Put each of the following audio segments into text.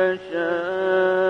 يشاء.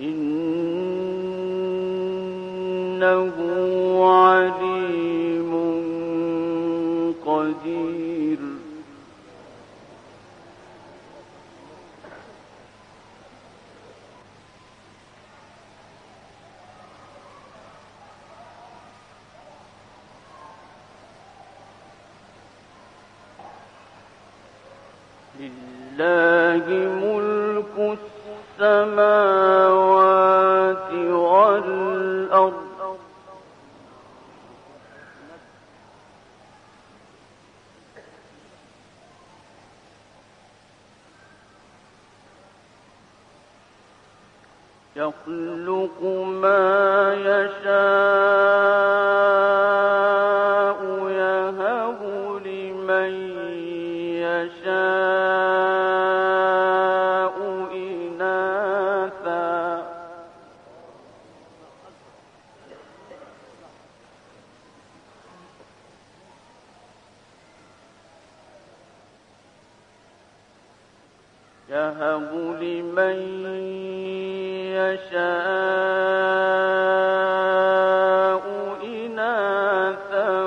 إنه عليم قدير. إناثا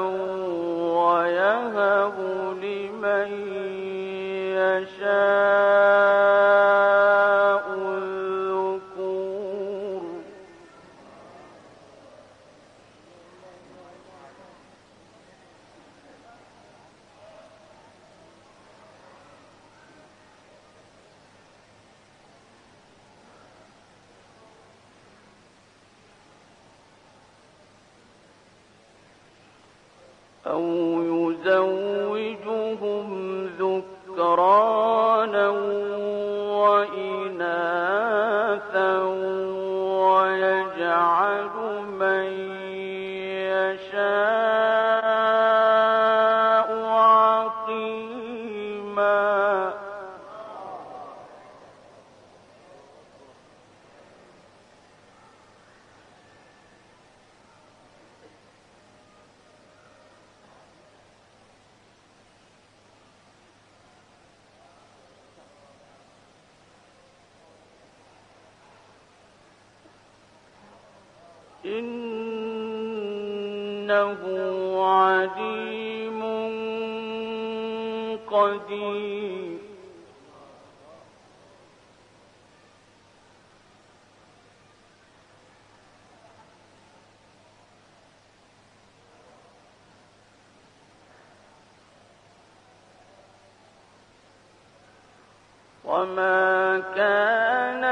وما كان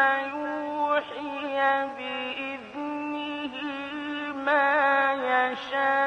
فيوحي بإذنه ما يشاء.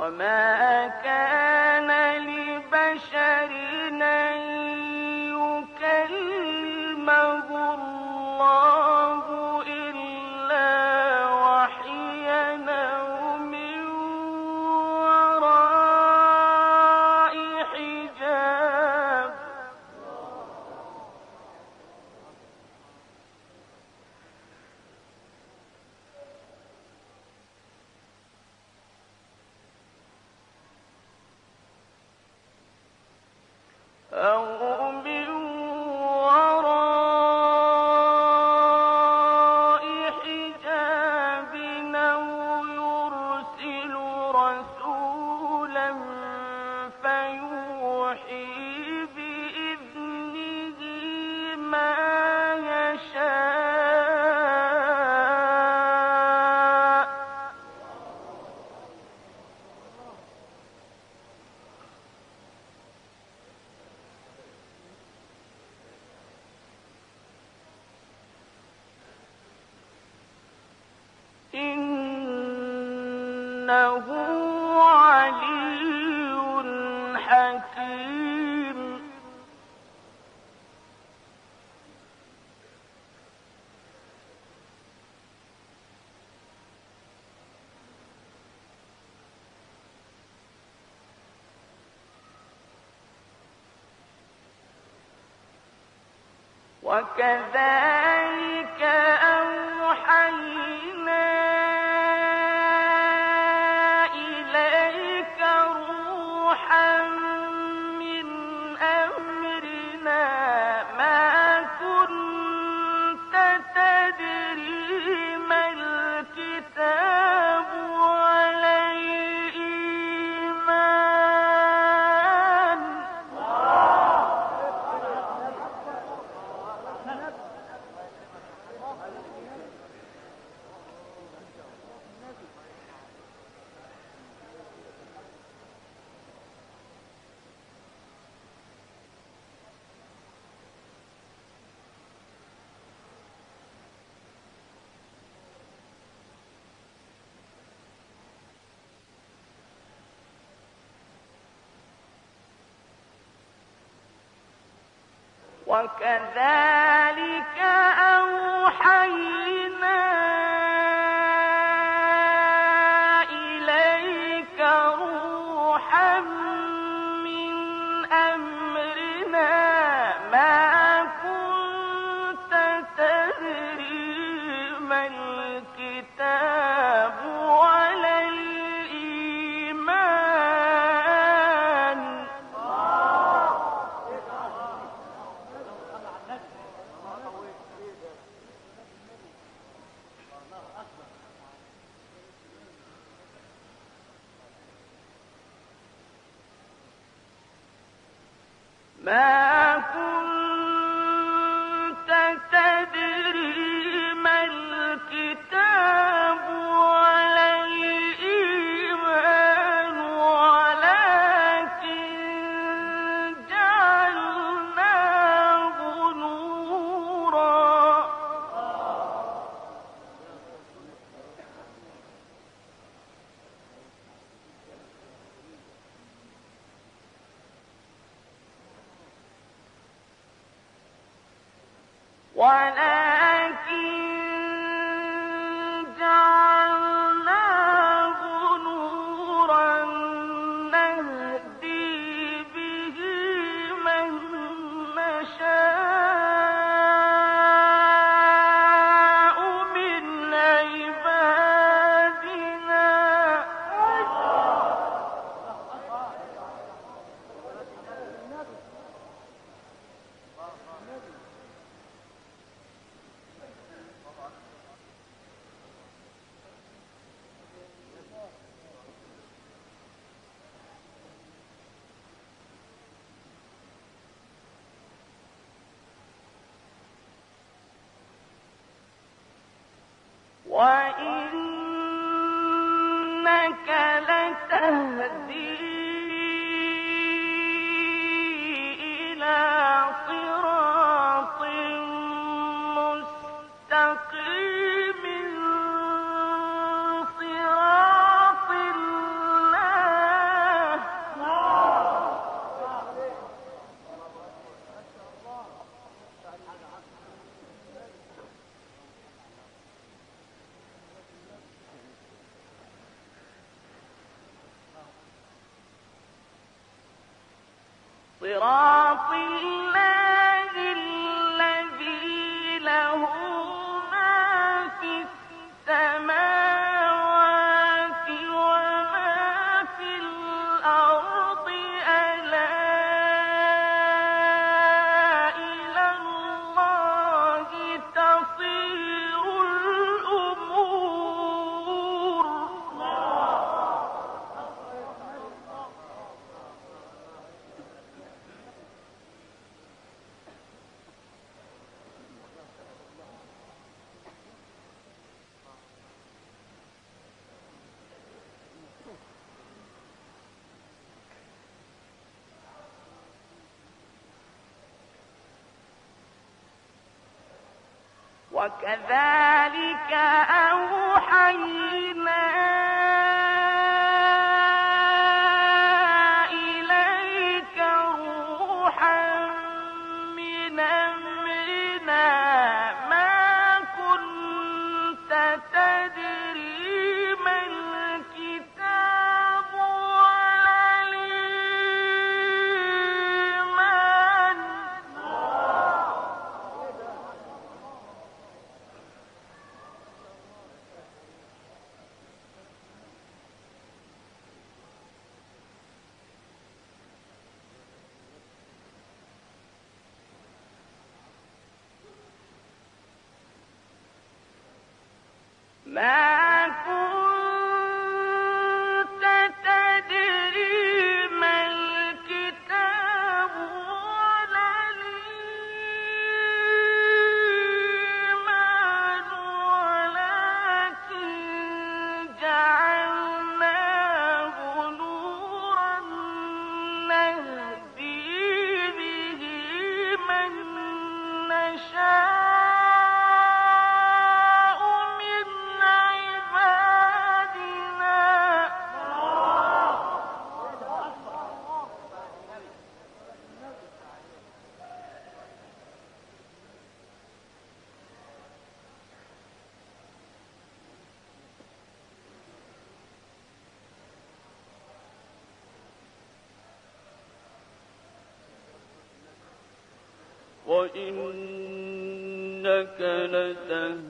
وما كان وكذلك وكذا ما وإنك لتهدي وكذلك أوحينا وإنك لتهدي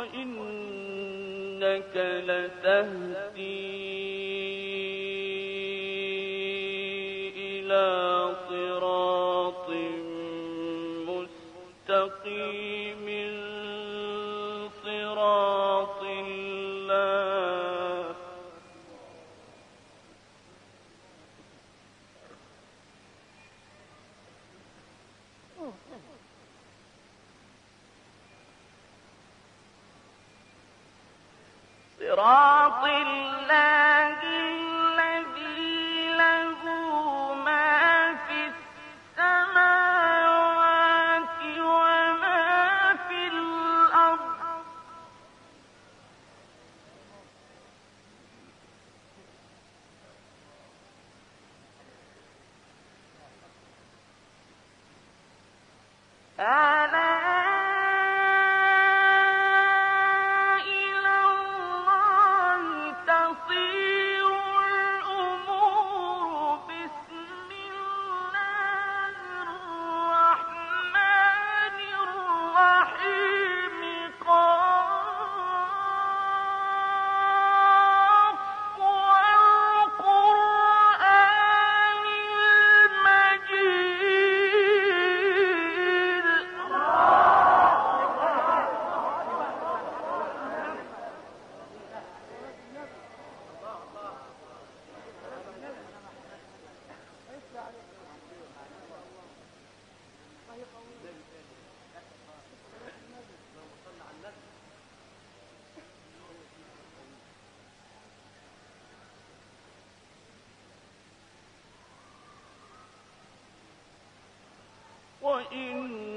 وإنك لتهدي and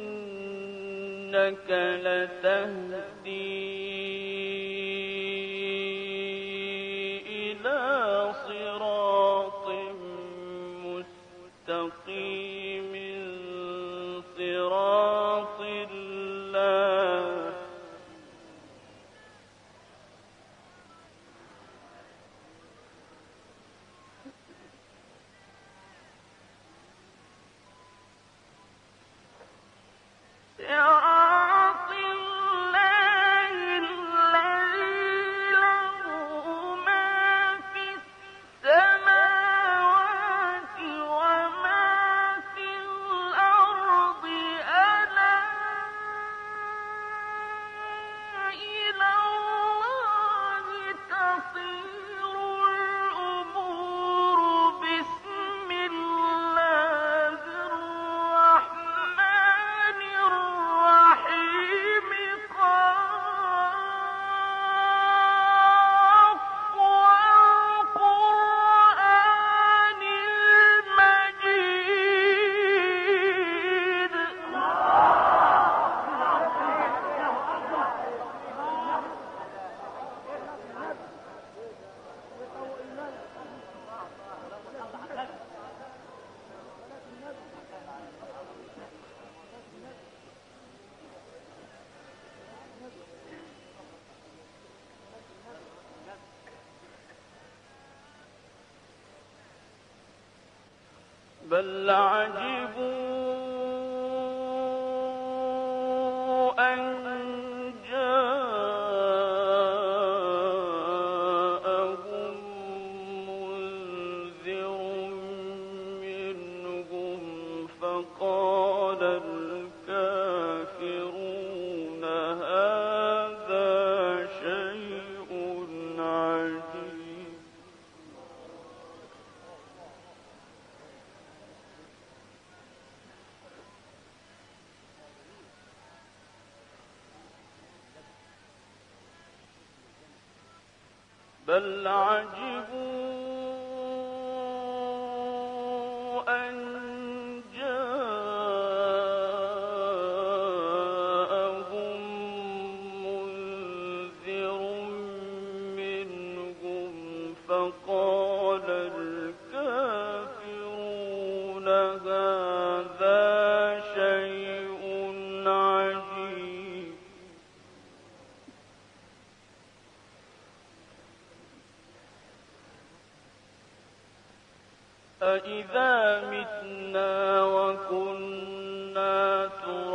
وإنك لتهدي بل عجبوا أإذا متنا وكنا ترابا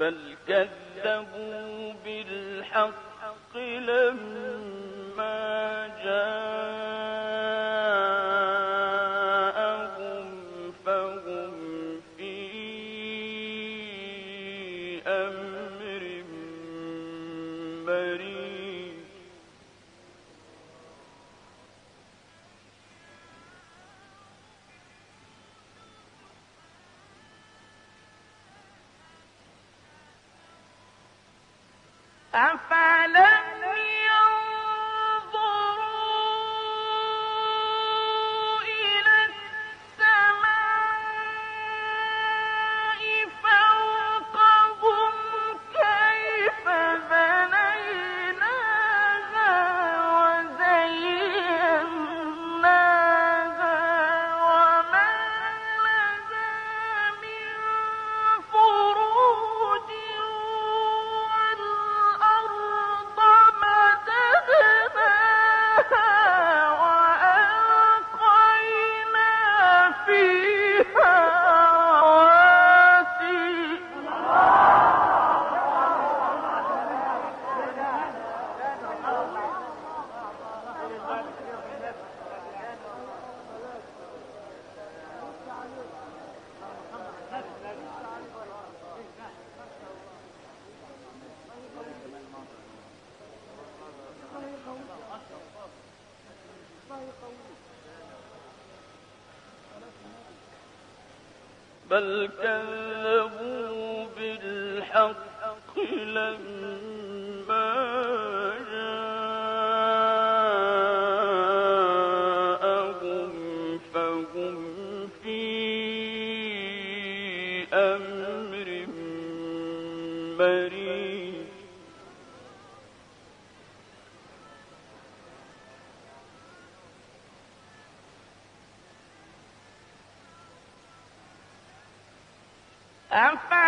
بل كذبوا بالحق لم بل كذبوا بالحق لما جاءهم فهم في أمر مريض I'm fine.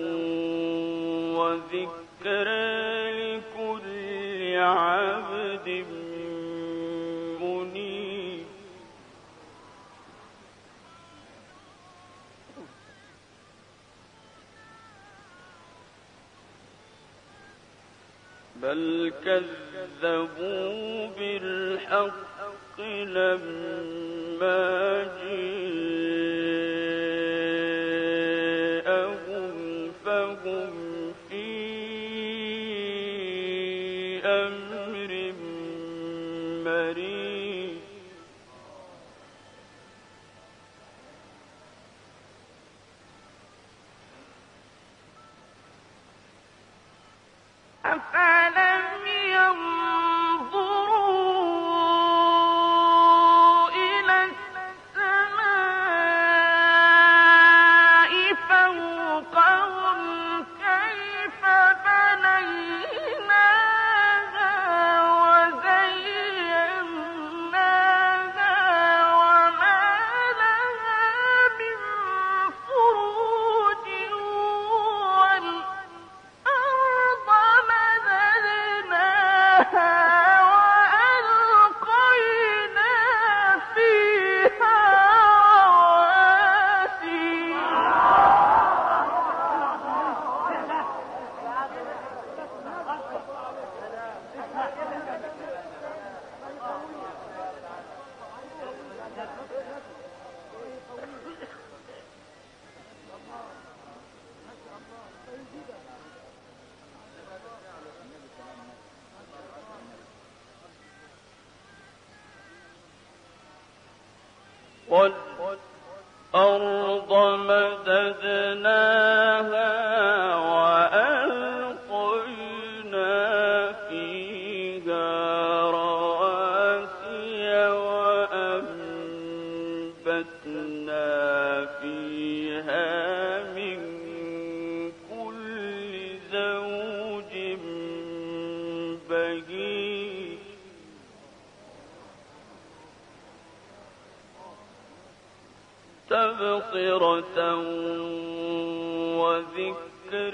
كذبوا بالحق لما تبصرة وذكر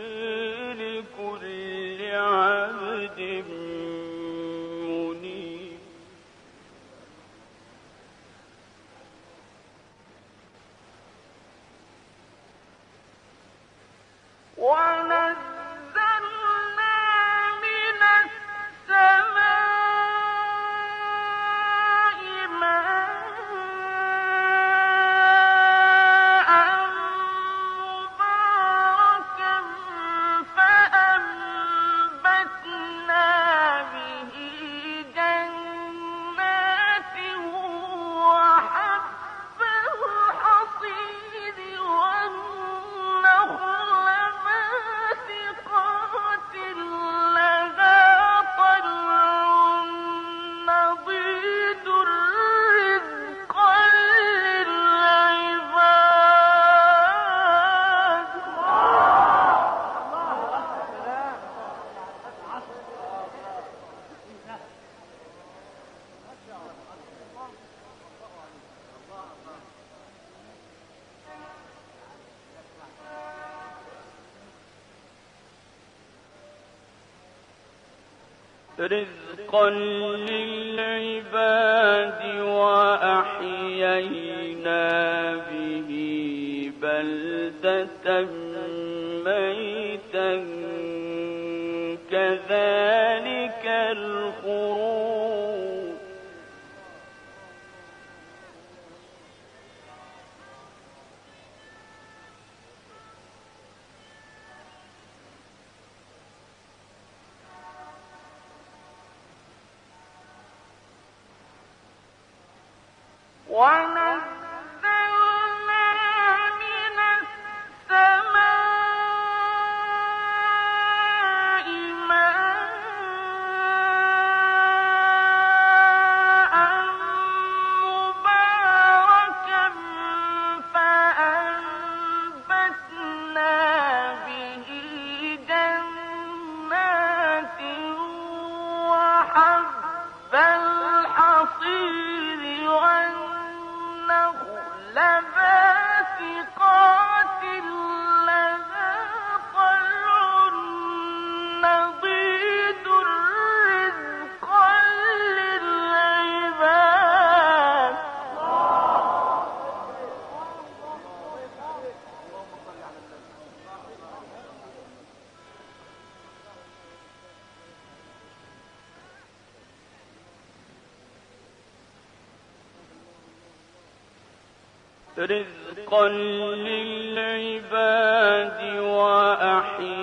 رزقا للعباد وأحيينا به بلدة ميتا كذلك رزق رزقا للعباد وأحيانا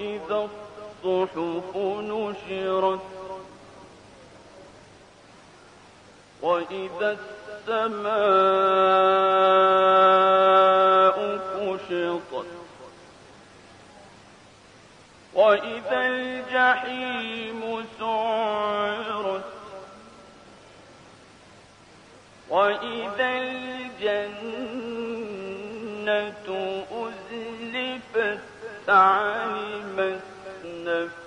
إذا الصحف نشرت وإذا السماء كشطت وإذا الجحيم علمت نفس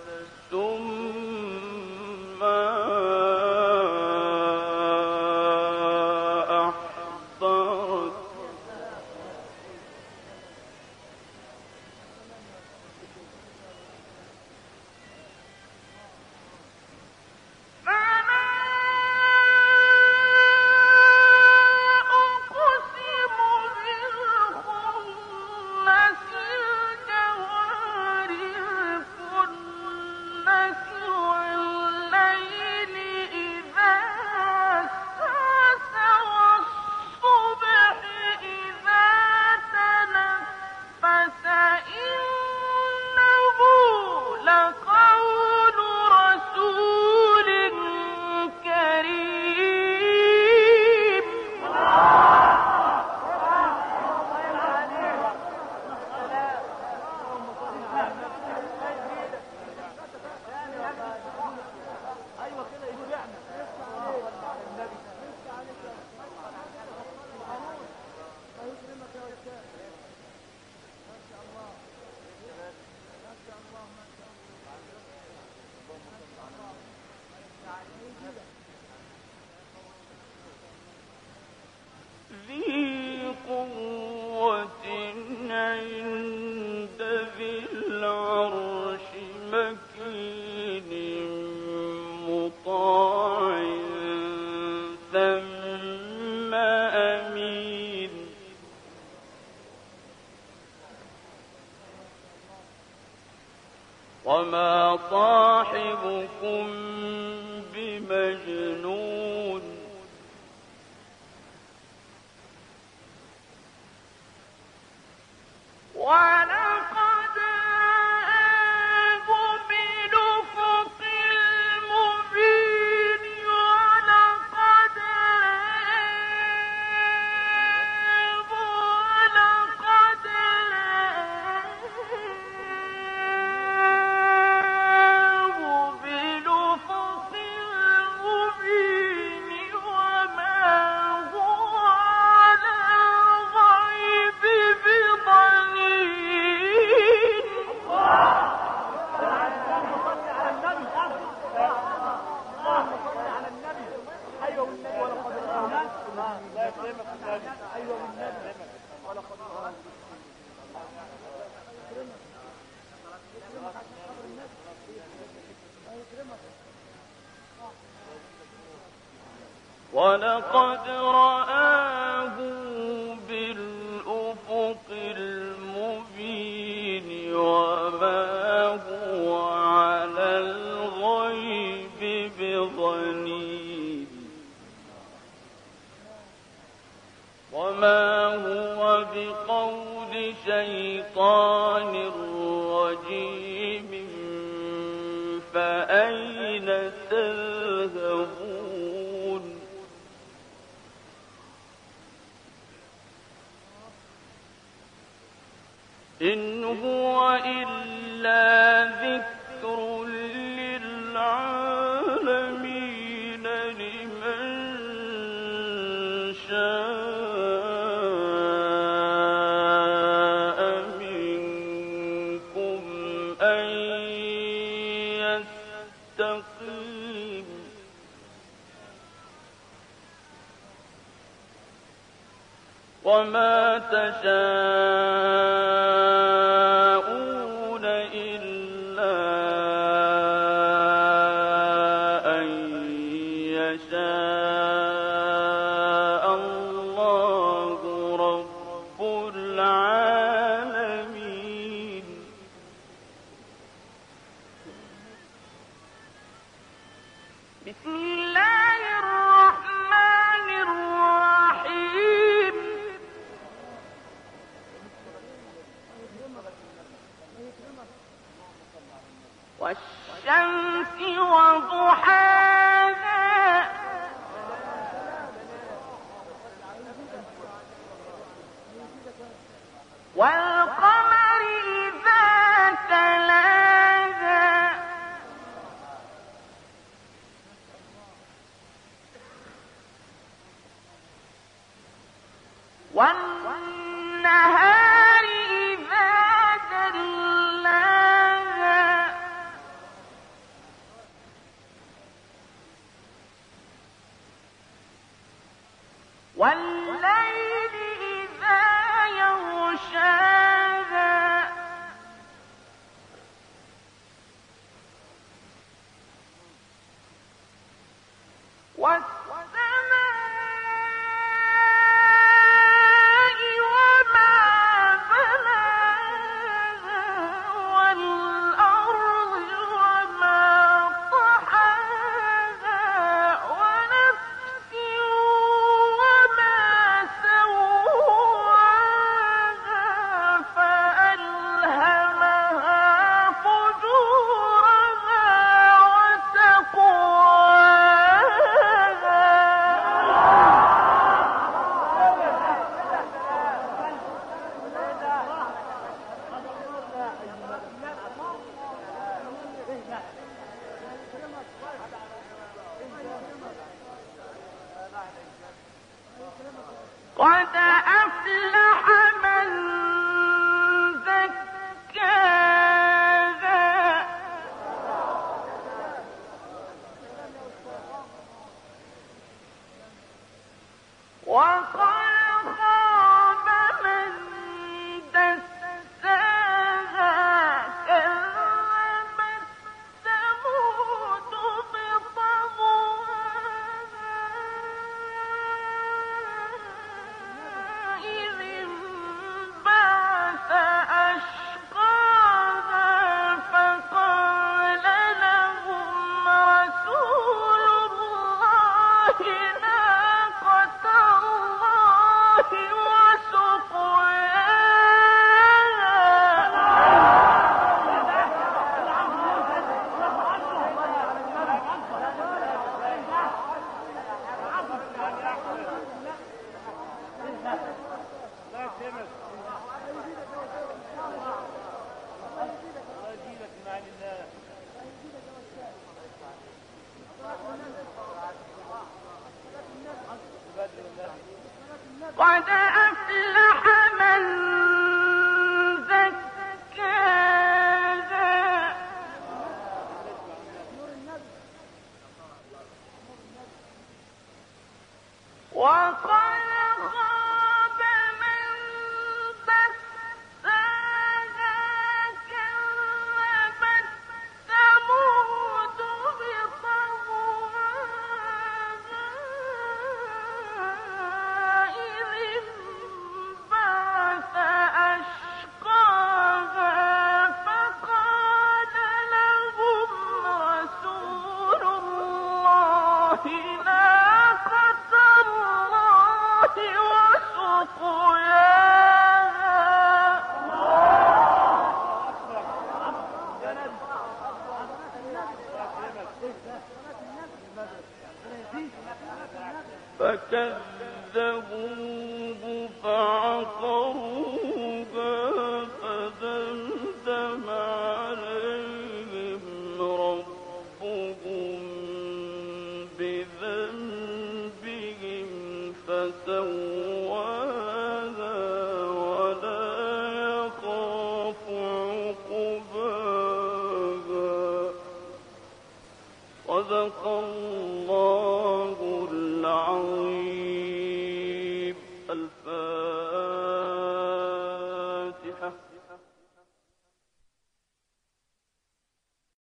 人生。وقد